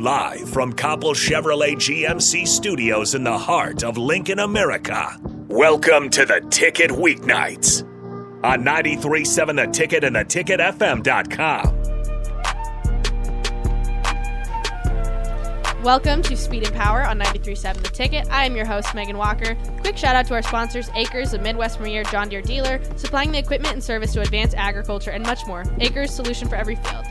Live from Copple Chevrolet GMC studios in the heart of Lincoln, America. Welcome to the Ticket Weeknights on 937 The Ticket and theticketfm.com. Welcome to Speed and Power on 93.7 The Ticket. I am your host, Megan Walker. Quick shout out to our sponsors, Acres, the Midwest Premier John Deere dealer, supplying the equipment and service to advance agriculture and much more. Acres, solution for every field.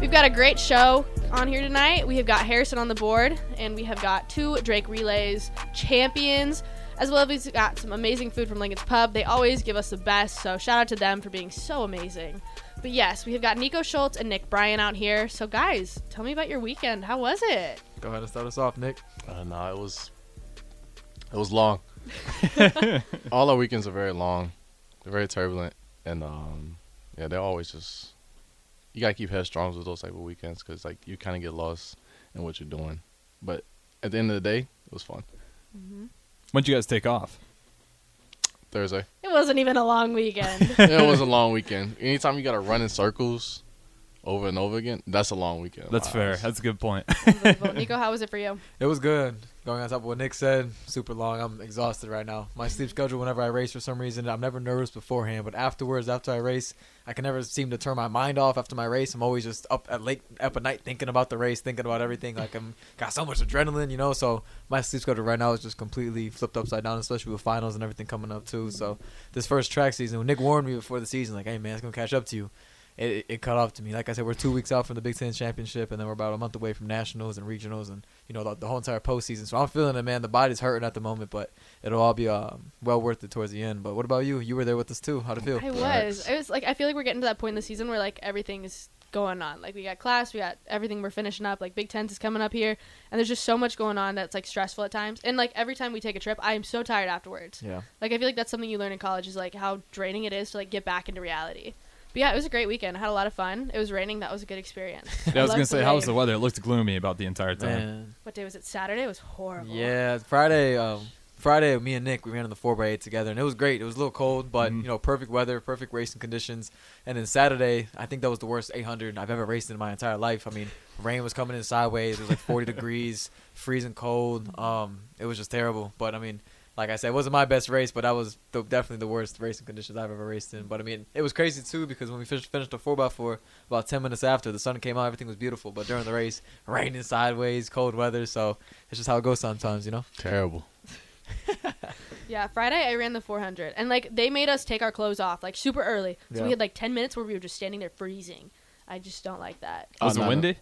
We've got a great show on here tonight. We have got Harrison on the board, and we have got two Drake Relays champions, as well as we've got some amazing food from Lincoln's Pub. They always give us the best, so shout out to them for being so amazing. But yes, we have got Niko Schultz and Nick Bryant out here. So guys, tell me about your weekend. How was it? Go ahead and start us off, Nick. Uh, no, it was it was long. All our weekends are very long. They're very turbulent, and um, yeah, they're always just you gotta keep headstrong with those type of weekends because like you kind of get lost in what you're doing. But at the end of the day, it was fun. Mm-hmm. When'd you guys take off? Thursday. It wasn't even a long weekend. it was a long weekend. Anytime you gotta run in circles over and over again, that's a long weekend. That's my fair. eyes. That's a good point. Niko, how was it for you? It was good. Going on top of what Nick said, super long. I'm exhausted right now. My sleep schedule, whenever I race, for some reason, I'm never nervous beforehand, but afterwards, after I race, I can never seem to turn my mind off after my race. I'm always just up at late, up at night, thinking about the race, thinking about everything. Like I'm got so much adrenaline, you know. So my sleep schedule right now is just completely flipped upside down, especially with finals and everything coming up too. So this first track season, when Nick warned me before the season, like, "Hey man, it's gonna catch up to you." It, it cut off to me. Like I said, we're two weeks out from the Big Ten championship, and then we're about a month away from nationals and regionals, and you know the, the whole entire postseason. So I'm feeling it, man. The body's hurting at the moment, but it'll all be um, well worth it towards the end. But what about you? You were there with us too. How'd it feel? I was. I was like, I feel like we're getting to that point in the season where like everything is going on. Like we got class, we got everything we're finishing up. Like Big Ten's is coming up here, and there's just so much going on that's like stressful at times. And like every time we take a trip, I am so tired afterwards. Yeah. Like I feel like that's something you learn in college is like how draining it is to like get back into reality. But yeah, it was a great weekend. I had a lot of fun. It was raining. That was a good experience. Yeah, I was gonna say, how was the weather? It looked gloomy about the entire time. Man. What day was it? Saturday. It was horrible. Yeah, Friday. Um, Friday, me and Nick we ran on the four x eight together, and it was great. It was a little cold, but Mhm. you know, perfect weather, perfect racing conditions. And then Saturday, I think that was the worst 800 I've ever raced in my entire life. I mean, rain was coming in sideways. It was like 40 degrees, freezing cold. Um, it was just terrible. But I mean, like I said, it wasn't my best race, but that was the, definitely the worst racing conditions I've ever raced in. But I mean, it was crazy too because when we finished finished the four x four, about 10 minutes after the sun came out, everything was beautiful. But during the race, raining sideways, cold weather. So it's just how it goes sometimes, you know. Terrible. Yeah, Friday I ran the 400, and like they made us take our clothes off like super early, so Yeah. we had like 10 minutes where we were just standing there freezing. I just don't like that. Oh, was Oh, it no, no. windy?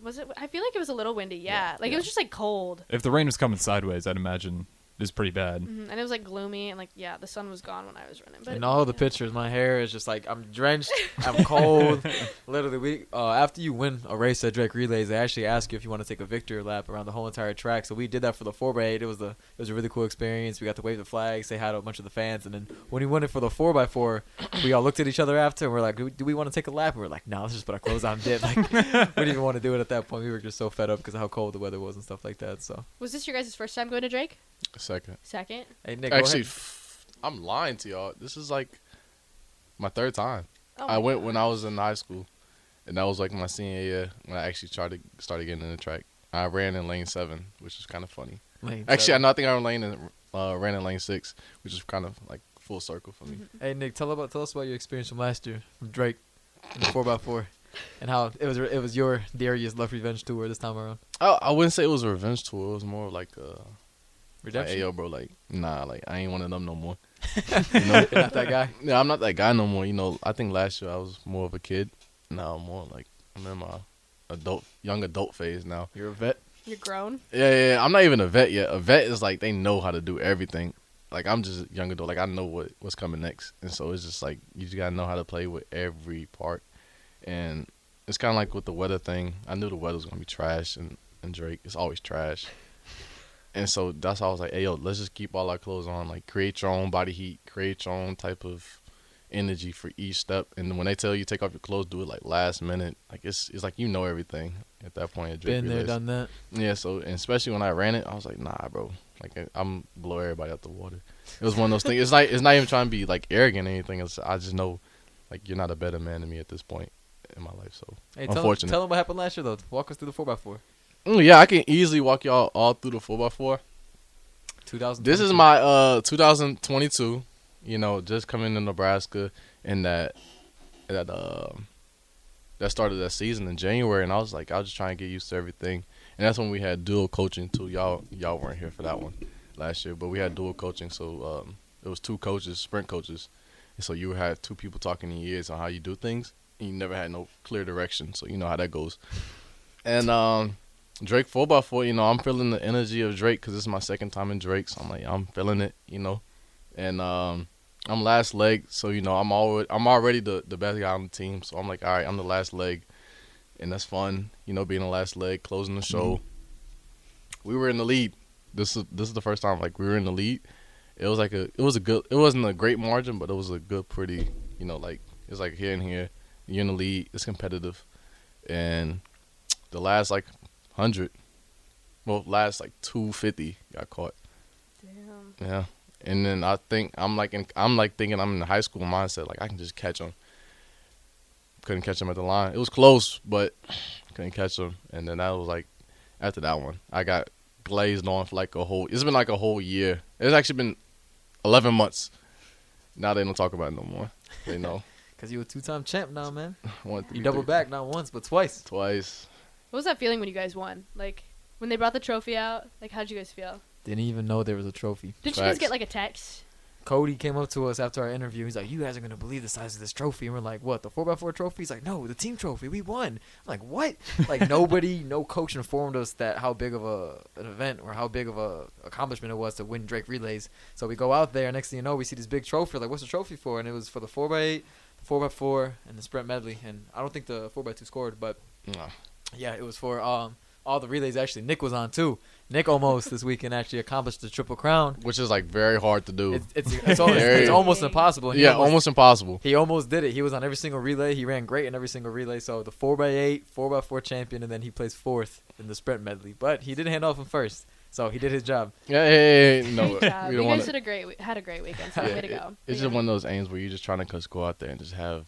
Was it? I feel like it was a little windy. Yeah, Yeah, like yeah. it was just like cold, If the rain was coming sideways, I'd imagine it's pretty bad. hmm and it was like gloomy, and like yeah, the sun was gone when I was running. But and all the pictures, my hair is just like I'm drenched, I'm cold. Literally, we uh, after you win a race at Drake Relays, they actually ask you if you want to take a victory lap around the whole entire track. So we did that for the four x eight. It was the it was a really cool experience. We got to wave the flag, say hi to a bunch of the fans, and then when we won it for the four x four, we all looked at each other after and we're like, do we, do we want to take a lap? And we're like, no, let's just put our clothes on and dip. Like we didn't even want to do it at that point. We were just so fed up because of how cold the weather was and stuff like that. So Was this your guys' first time going to Drake? Second. Second. hey Nick, go Actually, ahead. f- I'm lying to y'all. This is like my third time. Oh I went God. when I was in high school, and that was like my senior year when I actually started started getting in the track. I ran in lane seven, which is kind of funny. Lane Actually, seven. I know I think I ran lane in, uh, ran in lane six, which is kind of like full circle for me. Hey Nick, tell about tell us about your experience from last year from Drake in the four x four, and how it was it was your Darius Love Revenge tour this time around. I, I wouldn't say it was a revenge tour. It was more like uh, like, hey yo, bro, like nah, like I ain't one of them no more. you know, you're not that guy. Yeah, I'm not that guy no more. You know, I think last year I was more of a kid. Now I'm more like I'm in my adult, young adult phase now. You're a vet. You're grown. Yeah, yeah, yeah. I'm not even a vet yet. A vet is like they know how to do everything. Like I'm just young adult. Like I know what what's coming next, and so it's just like you just gotta know how to play with every part. And it's kind of like with the weather thing. I knew the weather was gonna be trash, and and Drake is always trash. And so that's how I was like, hey yo, let's just keep all our clothes on. Like create your own body heat, create your own type of energy for each step. And when they tell you take off your clothes, do it like last minute. Like it's it's like you know everything at that point. Been there, done that. Yeah, so and especially when I ran it, I was like, nah, bro. Like I- I'm blow everybody out the water. It was one of those things. It's like it's not even trying to be like arrogant or anything. It's I just know, like you're not a better man than me at this point in my life. So Hey, tell Unfortunate. tell him what happened last year though. Walk us through the four x four. Mm, yeah, I can easily walk y'all all through the four x four. 2000. This is my uh 2022. You know, just coming to Nebraska and that that um that started that season in January, and I was like, I was just trying to get used to everything, and that's when we had dual coaching too. Y'all y'all weren't here for that one last year, but we had dual coaching, so um, it was two coaches, sprint coaches, and so you had two people talking in your ears on how you do things, and you never had no clear direction, so you know how that goes. And um, Drake four x four, you know, I'm feeling the energy of Drake because this is my second time in Drake, so I'm like, I'm feeling it, you know, and um, I'm last leg, so you know, I'm already I'm already the the best guy on the team, so I'm like, all right, I'm the last leg, and that's fun, you know, being the last leg, closing the show. We were in the lead. This is this is the first time like we were in the lead. It was like a it was a good it wasn't a great margin, but it was a good pretty you know like it's like here and here. You're in the lead. It's competitive, and the last like hundred, well, last like two fifty got caught. Damn. Yeah, and then I think I'm like in, I'm like thinking I'm in the high school mindset. Like I can just catch them. Couldn't catch them at the line. It was close, but couldn't catch them. And then that was like after that one, I got glazed on for like a whole. It's been like a whole year. It's actually been eleven months. Now they don't talk about it no more. They know. Because you a two-time champ now, man. One, two, You double three, back not once but twice. twice. What was that feeling when you guys won? Like when they brought the trophy out? Like how did you guys feel? Didn't even know there was a trophy. Did you guys get like a text? Cody came up to us after our interview. He's like, "You guys are gonna believe the size of this trophy." And we're like, "What? The four x four trophy?" He's like, "No, the team trophy. We won." I'm like, "What?" like nobody, no coach informed us that how big of a an event or how big of a accomplishment it was to win Drake relays. So we go out there. Next thing you know, we see this big trophy. Like, what's the trophy for? And it was for the four x eight, four x four, and the sprint medley. And I don't think the four x two scored, but Nah. Yeah, it was for um all the relays. Actually, Nick was on too. Nick almost this weekend actually accomplished the triple crown. Which is like very hard to do. It's it's it's almost, it's almost impossible. He yeah, almost impossible. He almost did it. He was on every single relay. He ran great in every single relay. So the four x eight, four x four champion, and then he placed fourth in the sprint medley. But he did hand off in first, so he did his job. Yeah, hey, hey, hey, no, job. we You don't guys want did a great had a great weekend. So Yeah, way to go. It's just one of those aims where you're just trying to just go out there and just have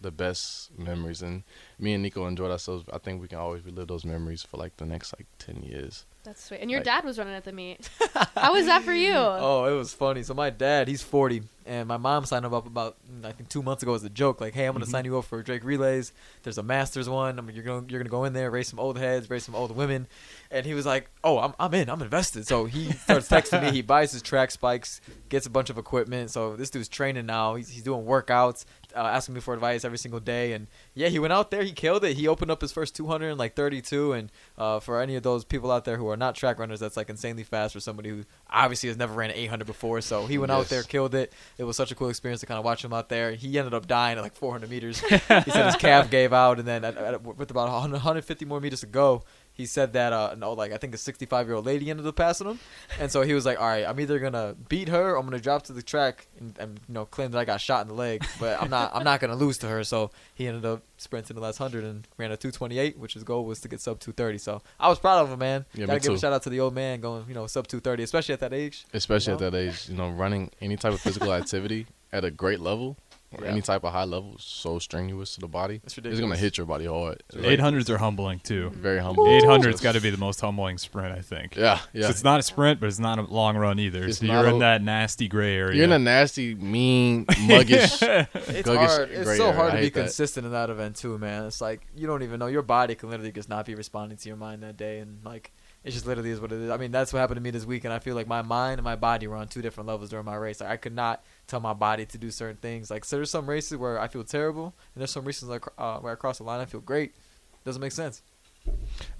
the best memories. And me and Niko enjoyed ourselves. I think we can always relive those memories for like the next like ten years. That's sweet. And your like- dad was running at the meet. How was that for you? Oh, it was funny. So my dad, he's 40, and my mom signed him up about mm, I think two months ago as a joke. Like, hey, I'm gonna sign you up for Drake relays. There's a Masters one. I mean, you're gonna you're gonna go in there, race some old heads, race some old women. And he was like, oh, I'm I'm in. I'm invested. So he starts texting me. He buys his track spikes, gets a bunch of equipment. So this dude's training now. He's he's doing workouts, uh, asking me for advice every single day. And yeah, he went out there. He killed it. He opened up his first 200 in like 32. And uh, for any of those people out there who are not track runners, that's like insanely fast for somebody who obviously has never ran an 800 before. So he went out there, killed it. It was such a cool experience to kind of watch him out there. He ended up dying at like 400 meters. he said his calf gave out, and then at, at, with about 100, 150 more meters to go, he said that uh no like I think a 65 year old lady ended up passing him, and so he was like, all right, I'm either gonna beat her, or I'm gonna drop to the track and, and you know claim that I got shot in the leg, but I'm not I'm not gonna lose to her. So he ended up sprinting the last hundred and ran a 228, which his goal was to get sub 230. So I was proud of him, man. Yeah, Gotta give a too. shout out to the old man going you know sub 230, especially at that age. Especially You know? at that age, you know, running any type of physical activity at a great level or Yeah. any type of high level is so strenuous to the body. It's It's gonna hit your body hard. Like Eight hundreds are humbling too. very humbling. Eight hundred's got to be the most humbling sprint, I think. Yeah, yeah. So it's not a sprint, but it's not a long run either. It's so you're in that nasty gray area. You're in a nasty, mean, muggish. It's Guggish hard. It's gray so hard I to be hate that. consistent in that event too, man. It's like you don't even know your body can literally just not be responding to your mind that day, and like it just literally is what it is. I mean, that's what happened to me this week, and I feel like my mind and my body were on two different levels during my race. Like I could not tell my body to do certain things. Like so, there's some races where I feel terrible, and there's some races like uh, where I cross the line I feel great. Doesn't make sense.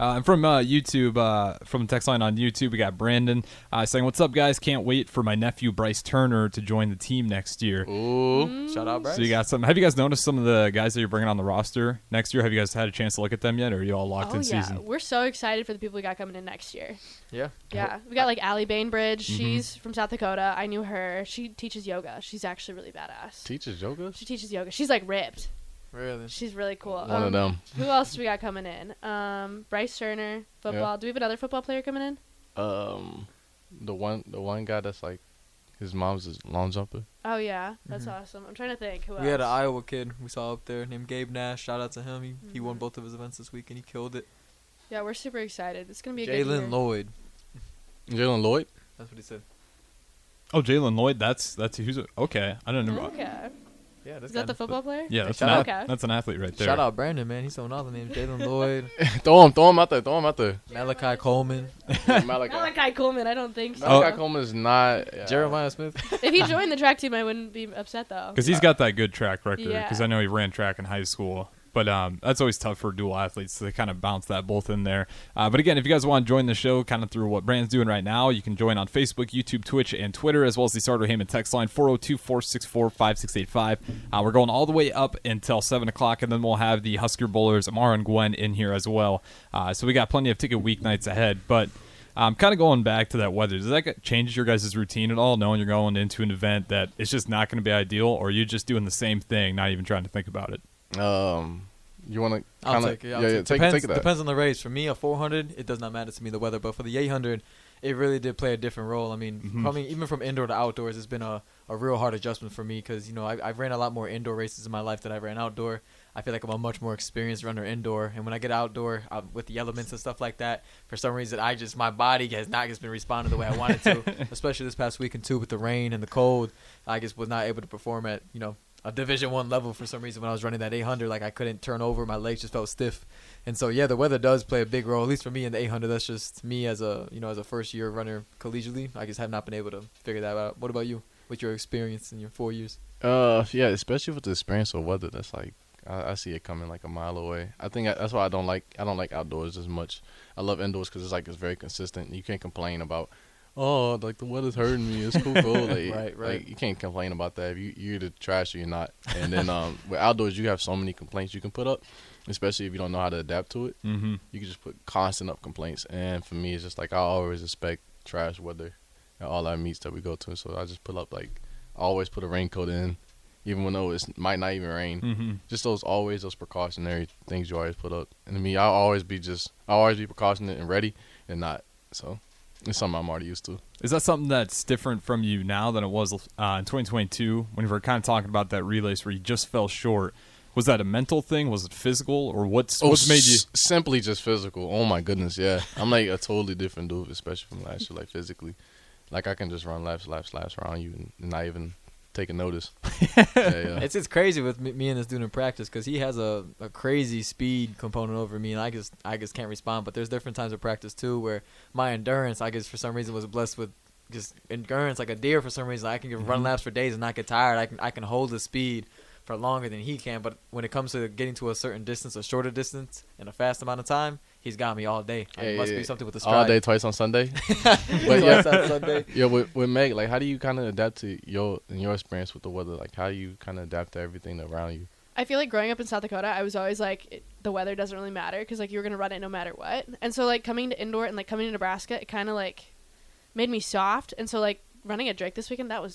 Uh, and from uh, YouTube, uh, from the text line on YouTube, we got Brandon uh, saying, "What's up, guys? Can't wait for my nephew Bryce Turner to join the team next year." Ooh. Shout out, Bryce. So you got some. Have you guys noticed some of the guys that you're bringing on the roster next year? Have you guys had a chance to look at them yet, or are you all locked oh in yeah, season? we're so excited for the people we got coming in next year. yeah. Yeah, we got like Allie Bainbridge. Mm-hmm. She's from South Dakota. I knew her. She teaches yoga. She's actually really badass. Teaches yoga? She teaches yoga. She's like ripped. Really. She's really cool. One Um, of them. Who else do we got coming in? Um, Bryce Turner, football. Do we have another football player coming in? Um, the one, the one guy that's like, his mom's a long jumper. Oh yeah, that's awesome. I'm trying to think who else. We had an Iowa kid we saw up there named Gabe Nash. Shout out to him. He he won Mhm. both of his events this week and he killed it. Yeah, we're super excited. It's gonna be a good Jalen year. Lloyd. Jalen Lloyd. That's what he said. Oh, Jalen Lloyd. That's that's who's okay. I don't know. Okay. Yeah, Is that the football player? Yeah, that's Shout an, out. Okay. that's an athlete right there. Shout out Brandon, man. He's throwing all the names. Jalen Lloyd, throw him, throw him out there, throw him out there. Malachi Coleman, Malachi, Malachi Coleman. I don't think so. Malachi Coleman is not yeah. Jeremiah Smith. if he joined the track team, I wouldn't be upset though. because he's got that good track record. Yeah. Because I know he ran track in high school. But um, that's always tough for dual athletes to kind of bounce that both in there. Uh, but again, if you guys want to join the show, kind of through what Brand's doing right now, you can join on Facebook, YouTube, Twitch, and Twitter, as well as the Sartor Hamann text line 402 464 5685. Uh, We're going all the way up until 7 o'clock, and then we'll have the Husker Bowlers, Amara and Gwen, in here as well. Uh, so we got plenty of ticket weeknights ahead. But um, kind of going back to that weather, does that change your guys' routine at all, knowing you're going into an event that it's just not going to be ideal, or are you just doing the same thing, not even trying to think about it? Um, you want to I'll kind of take it. yeah, I'll yeah, take, take, depends, take that. depends on the race. For me, a 400, it does not matter to me the weather, but for the 800, it really did play a different role. I mean, Mhm. coming even from indoor to outdoors, it's been a, a real hard adjustment for me because you know I, I've ran a lot more indoor races in my life than I ran outdoor. I feel like I'm a much more experienced runner indoor, and when I get outdoor uh, with the elements and stuff like that, for some reason I just my body has not just been responding the way I wanted to. Especially this past week weekend too, with the rain and the cold, I just was not able to perform at you know a Division One level for some reason when I was running that 800. Like I couldn't turn over, my legs just felt stiff. And so yeah, the weather does play a big role, at least for me in the 800. That's just me as a you know as a first year runner collegiately. I just have not been able to figure that out. What about you? With your experience in your four years? Uh, yeah, especially with the experience of weather, that's like I, see it coming like a mile away. I think that's why I don't like I don't like outdoors as much. I love indoors because it's like it's very consistent. You can't complain about oh like the weather's hurting me. It's cool, cool. Like, Right, right. Like, you can't complain about that. If you you're the trash or you're not. And then um with outdoors, you have so many complaints you can put up, especially if you don't know how to adapt to it. Mm-hmm. You can just put constant up complaints. And for me, it's just like I always expect trash weather at all our meets that we go to. So I just put up like I always put a raincoat in, even when though it might not even rain. Mm-hmm. Just those always those precautionary things you always put up. And to me, I'll always be just I'll always be precautionate and ready and not. So it's something I'm already used to. Is that something that's different from you now than it was uh, in 2022 when we were kind of talking about that relays where you just fell short? Was that a mental thing? Was it physical, or what's what's made you? s- simply just physical? Oh my goodness, yeah. I'm like a totally different dude, especially from last year. Like physically, like I can just run laps, laps, laps around you and not even take a notice. yeah, yeah. It's it's crazy with me, me and this dude in practice because he has a, a crazy speed component over me, and I just I just can't respond. But there's different times of practice too where my endurance, I guess for some reason was blessed with just endurance like a deer. For some reason, I can run mm-hmm. laps for days and not get tired. I can I can hold the speed for longer than he can. But when it comes to getting to a certain distance, a shorter distance, in a fast amount of time, he's got me all day. Like, Yeah, it must yeah, be something with the stride. all day, twice on Sunday. but but yeah, on Sunday. yeah. With, with Meg, like, how do you kind of adapt to your in your experience with the weather? Like, how do you kind of adapt to everything around you? I feel like growing up in South Dakota, I was always like, it, the weather doesn't really matter because like you're gonna run it no matter what. And so like coming to indoor and like coming to Nebraska, it kind of like made me soft. And so like running at Drake this weekend, that was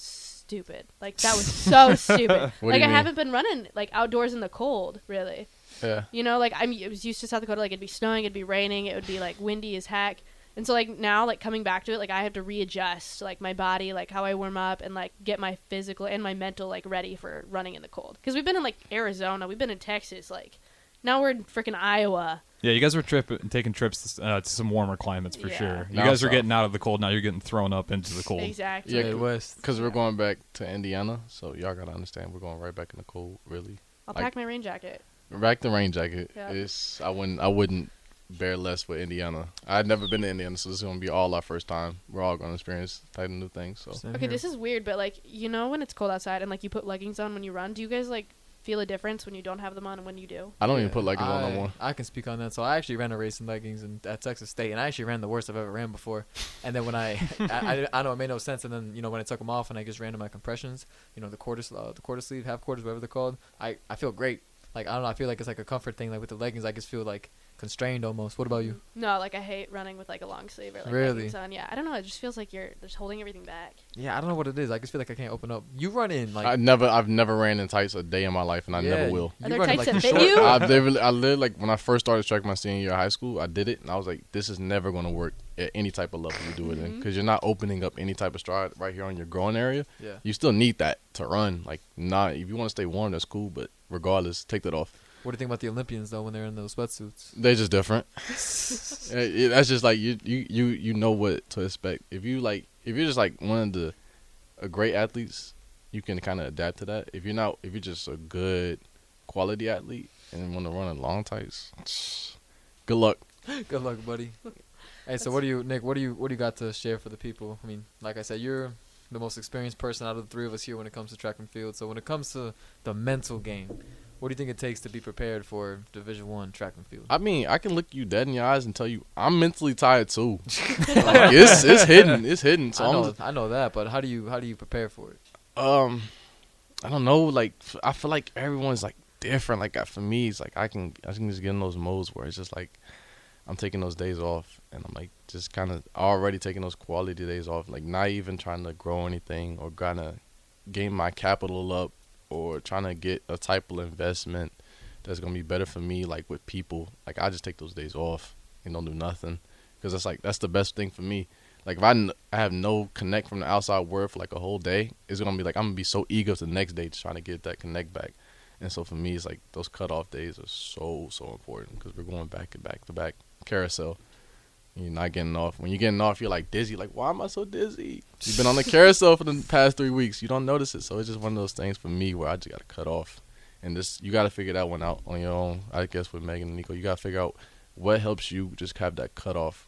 stupid. Like that was so stupid. What do like you I mean? haven't been running like outdoors in the cold really. Yeah. You know, like I'm I was used to South Dakota. Like it'd be snowing, it'd be raining, it would be like windy as heck. And so like now, like coming back to it, like I have to readjust like my body, like how I warm up, and like get my physical and my mental like ready for running in the cold. Because we've been in like Arizona, we've been in Texas, like now we're in freaking Iowa. Yeah, you guys were trip taking trips uh, to some warmer climates for Yeah. sure. You Down guys are south. getting out of the cold now. You're getting thrown up into the cold. Exactly. Yeah, Midwest. Because we're going back to Indiana, so y'all gotta understand we're going right back in the cold. Really, I'll like- pack my rain jacket. back the rain jacket. Yeah. It's I wouldn't I wouldn't bear less with Indiana. I'd never been to Indiana, so this is gonna be all our first time. We're all gonna experience type of new things. So Okay, here. this is weird, but like you know when it's cold outside and like you put leggings on when you run, do you guys like feel a difference when you don't have them on and when you do? I don't even put leggings on I, no more. I can speak on that. So I actually ran a race in leggings in, at Texas State, and I actually ran the worst I've ever ran before. And then when I, I, I, I know it made no sense. And then you know when I took them off and I just ran to my compressions, you know the quarter, uh, the quarter sleeve, half quarters, whatever they're called. I, I feel great. Like I don't know. I feel like it's like a comfort thing. Like with the leggings, I just feel like constrained almost. What about you? No, like I hate running with like a long sleeve or like Really? leggings on. Yeah, I don't know. It just feels like you're just holding everything back. Yeah, I don't know what it is. I just feel like I can't open up. You run in like I never I've never ran in tights a day in my life, and I yeah, never will. You Are there run in, tights like, that you're fit short. you? I literally, I literally, like when I first started track my senior year of high school, I did it, and I was like, this is never gonna work at any type of level you do it in, mm-hmm. because you're not opening up any type of stride right here on your groin area. Yeah. You still need that to run. Like, not if you want to stay warm, that's cool, but regardless, take that off. What do you think about the Olympians though when they're in those sweatsuits? They're just different. Yeah, that's just like you, you, you, you know what to expect. If you like, if you're just like one of the a great athletes, you can kind of adapt to that. If you're not, if you're just a good quality athlete and want to run in long tights, good luck. Good luck, buddy. Hey, so what do you, Nick? What do you, what do you got to share for the people? I mean, like I said, you're the most experienced person out of the three of us here when it comes to track and field. So when it comes to the mental game, what do you think it takes to be prepared for Division One track and field? I mean, I can look you dead in your eyes and tell you I'm mentally tired too. like, it's it's hidden, it's hidden. So I know, just- I know that, but how do you, how do you prepare for it? um i don't know like I feel like everyone's like different like for me it's like i can i can just get in those modes where it's just like i'm taking those days off and i'm like just kind of already taking those quality days off like not even trying to grow anything or kind of gain my capital up or trying to get a type of investment that's gonna be better for me like with people like i just take those days off and don't do nothing because that's like that's the best thing for me like if I, n- I have no connect from the outside world for like a whole day, it's gonna be like I'm gonna be so eager to the next day to trying to get that connect back. And so for me, it's like those cutoff days are so so important because we're going back and back to back carousel. You're not getting off. When you're getting off, you're like dizzy. Like why am I so dizzy? You've been on the carousel for the past three weeks. You don't notice it. So it's just one of those things for me where I just gotta cut off. And this you gotta figure that one out on your own. I guess with Megan and Niko, you gotta figure out what helps you just have that cut off,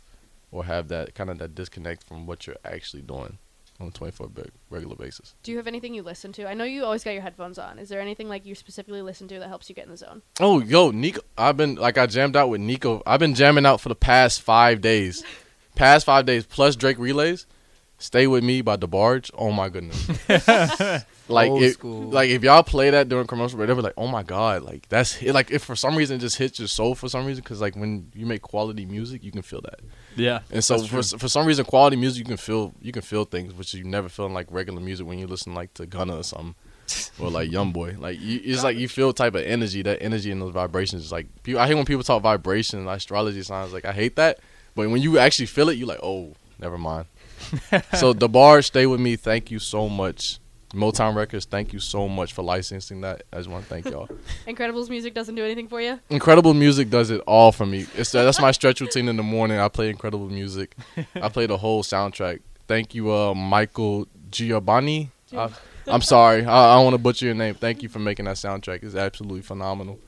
or have that kind of that disconnect from what you're actually doing on a 24 big regular basis. Do you have anything you listen to? I know you always got your headphones on. Is there anything like you specifically listen to that helps you get in the zone? Oh, yo, Niko, I've been like I jammed out with Niko. I've been jamming out for the past five days, past five days plus Drake relays. Stay with me by DeBarge. Oh my goodness. like Old if, school. like if y'all play that during commercial break, they'll be like, "Oh my god!" Like that's it. Like if for some reason it just hits your soul for some reason, because like when you make quality music, you can feel that. Yeah. And so for for some reason, quality music you can feel you can feel things which you never feel in like regular music when you listen like to Gunna or something, or like Young Boy. Like you, it's like you feel type of energy. That energy and those vibrations is like people, I hate when people talk vibration, astrology signs. Like I hate that, but when you actually feel it, you're like oh, never mind. so DeBarge, stay with me. Thank you so much. Motown Records, thank you so much for licensing that. I just want to thank y'all. Incredibles music doesn't do anything for you. Incredible music does it all for me. It's that's my stretch routine in the morning. I play incredible music. I play the whole soundtrack. Thank you, uh, Michael Giovanni. I, I'm sorry, I, I don't want to butcher your name. Thank you for making that soundtrack. It's absolutely phenomenal.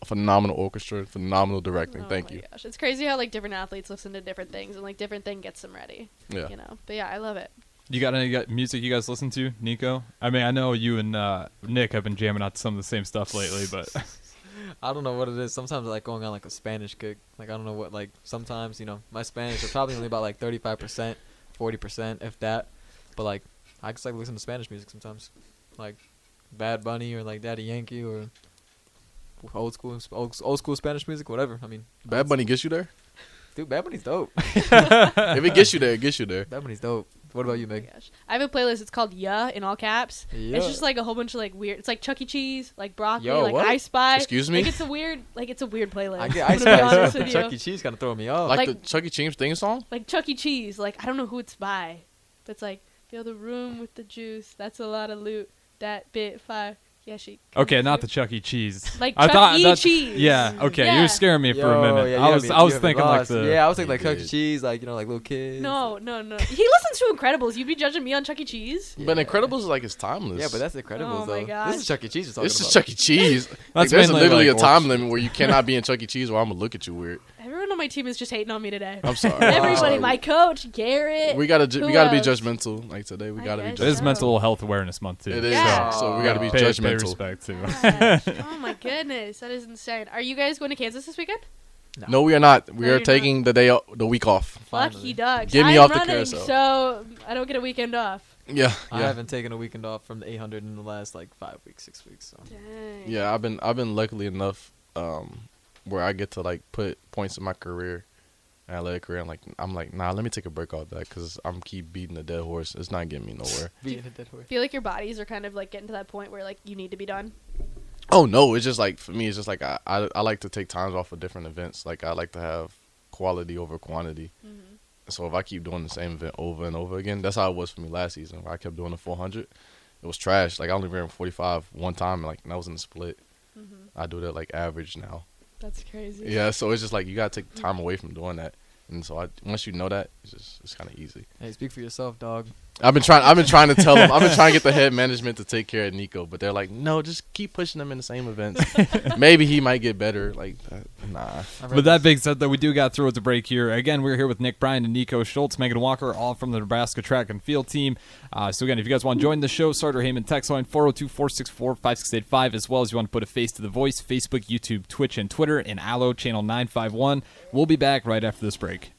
A phenomenal orchestra, phenomenal directing. Oh Thank you. Gosh, it's crazy how like different athletes listen to different things and like different thing gets them ready. Yeah. You know. But yeah, I love it. You got any gu- music you guys listen to, Niko? I mean, I know you and uh, Nick have been jamming out to some of the same stuff lately, but I don't know what it is. Sometimes I like going on like a Spanish kick. Like I don't know what like sometimes, you know, my Spanish is probably only about like thirty five percent, forty percent, if that. But like I just like listen to Spanish music sometimes. Like Bad Bunny or like Daddy Yankee or old school old, old school Spanish music, whatever. I mean Bad Bunny gets you there. dude, Bad Bunny's dope. if it gets you there, it gets you there. Bad Bunny's dope. What about you, Oh Meg? gosh. I have a playlist. It's called Yeah in all caps. Yeah. It's just like a whole bunch of like weird. It's like Chuck E. Cheese, like broccoli, Yo, like what? I Spy. Excuse me? Like it's a weird, like it's a weird playlist. I get I'm Ice gonna be Spice, with but you. Chuck E. Cheese kind of throwing me off. Like, Like- the Chuck E. Cheese thing song. like Chuck E. Cheese. Like I don't know who it's by, but it's like fill the room with the juice. That's a lot of loot. That bit fire. Yeah, she. okay, not the Chuck E. Cheese. Like I Chuck thought E. that- Cheese. Yeah, okay, you Yeah. were scaring me for a Yo, minute. yeah, you I have was, me- I you was have me thinking like lost. the. yeah, I was thinking like Chuck E. Cheese, like you know, like little kids. No, no, no. He listens to Incredibles. You'd be judging me on Chuck E. Cheese. But Yeah. Incredibles is like it's timeless. Yeah, but that's Incredibles Oh though. my gosh. This is Chuck E. Cheese you're talking This is about. Chuck E. Cheese. like, That's there's mainly, literally like, a time orch- limit where you cannot be in Chuck E. Cheese, or I'm gonna look at you weird. Everyone on my team is just hating on me today. I'm sorry. Everybody, sorry. my coach, Garrett. We gotta ju- Who we gotta be else? judgmental. Like today, we I gotta be. guess It is so. Mental Health Awareness Month too. It is. Yeah. So we gotta be Pay, pay judgmental. respect too. Gosh. oh my goodness, that is insane. Are you guys going to Kansas this weekend? No, we are not. We No, are you're taking the day, o- the week off. Lucky Finally. ducks. Get me I'm off the running, carousel. so I don't get a weekend off. Yeah, I yeah, haven't taken a weekend off from the 800 in the last like five weeks, six weeks. So Dang. yeah. I've been, I've been luckily enough, um, where I get to like put points in my career, athletic career. I'm like, I'm like, nah, let me take a break off that because I'm keep beating the dead horse. It's not getting me nowhere. being a dead horse. feel like your bodies are kind of like getting to that point where like you need to be done. Oh no, it's just like for me, it's just like I, I, I like to take times off of different events. Like I like to have quality over quantity. Mm-hmm. So if I keep doing the same event over and over again, that's how it was for me last season. Where I kept doing the 400, it was trash. Like I only ran 45 one time, and like and that was in the split. I do that like average now. That's crazy. Yeah, so it's just like you gotta take time away from doing that, and so I, once you know that, it's just it's kind of easy. Hey, speak for yourself, dog. I've been trying. I've been trying to tell them. I've been trying to get the head management to take care of Niko, but they're like, no, just keep pushing him in the same events. Maybe he might get better. Like, nah. But that being said, though, we do got through with the break here. Again, we're here with Nick Bryant and Niko Schultz, Megan Walker, all from the Nebraska track and field team. Uh, so, again, if you guys want to join the show, Sartor Hamann text line 402 464 5685, as well as you want to put a face to the voice, Facebook, YouTube, Twitch, and Twitter, and Allo channel 951. We'll be back right after this break.